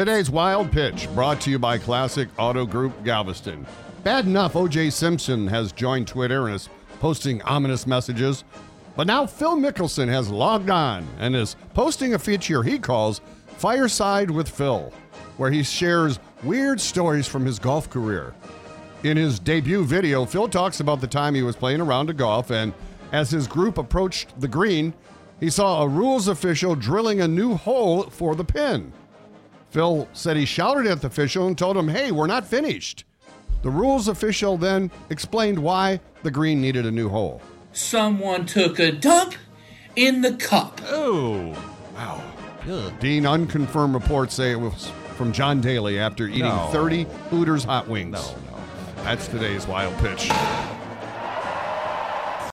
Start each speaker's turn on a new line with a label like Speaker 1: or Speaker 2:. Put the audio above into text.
Speaker 1: Today's Wild Pitch brought to you by Classic Auto Group Galveston. Bad enough OJ Simpson has joined Twitter and is posting ominous messages, but now Phil Mickelson has logged on and is posting a feature he calls Fireside with Phil, where he shares weird stories from his golf career. In his debut video, Phil talks about the time he was playing a round of golf, and as his group approached the green, he saw a rules official drilling a new hole for the pin. Phil said he shouted at the official and told him, hey, we're not finished. The rules official then explained why the green needed a new hole.
Speaker 2: Someone took a dump in the cup.
Speaker 3: Oh,
Speaker 1: Wow. Dean, unconfirmed reports say it was from John Daly after eating
Speaker 3: No.
Speaker 1: 30 Hooters hot wings.
Speaker 3: no, no.
Speaker 1: That's today's wild pitch.